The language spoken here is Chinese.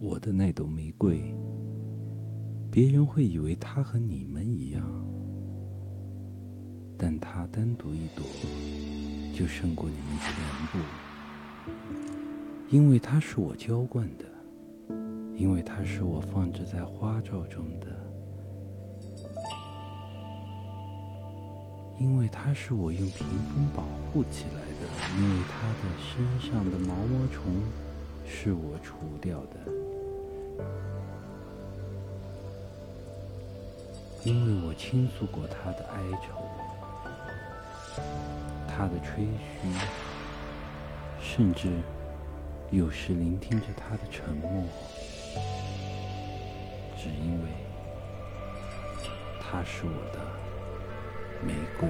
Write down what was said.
我的那朵玫瑰，别人会以为它和你们一样，但它单独一朵就胜过你们全部，因为它是我浇灌的，因为它是我放置在花罩中的，因为它是我用屏风保护起来的，因为它的身上的毛毛虫是我除掉的。因为我倾诉过他的哀愁，他的吹嘘，甚至有时聆听着他的沉默，只因为他是我的玫瑰。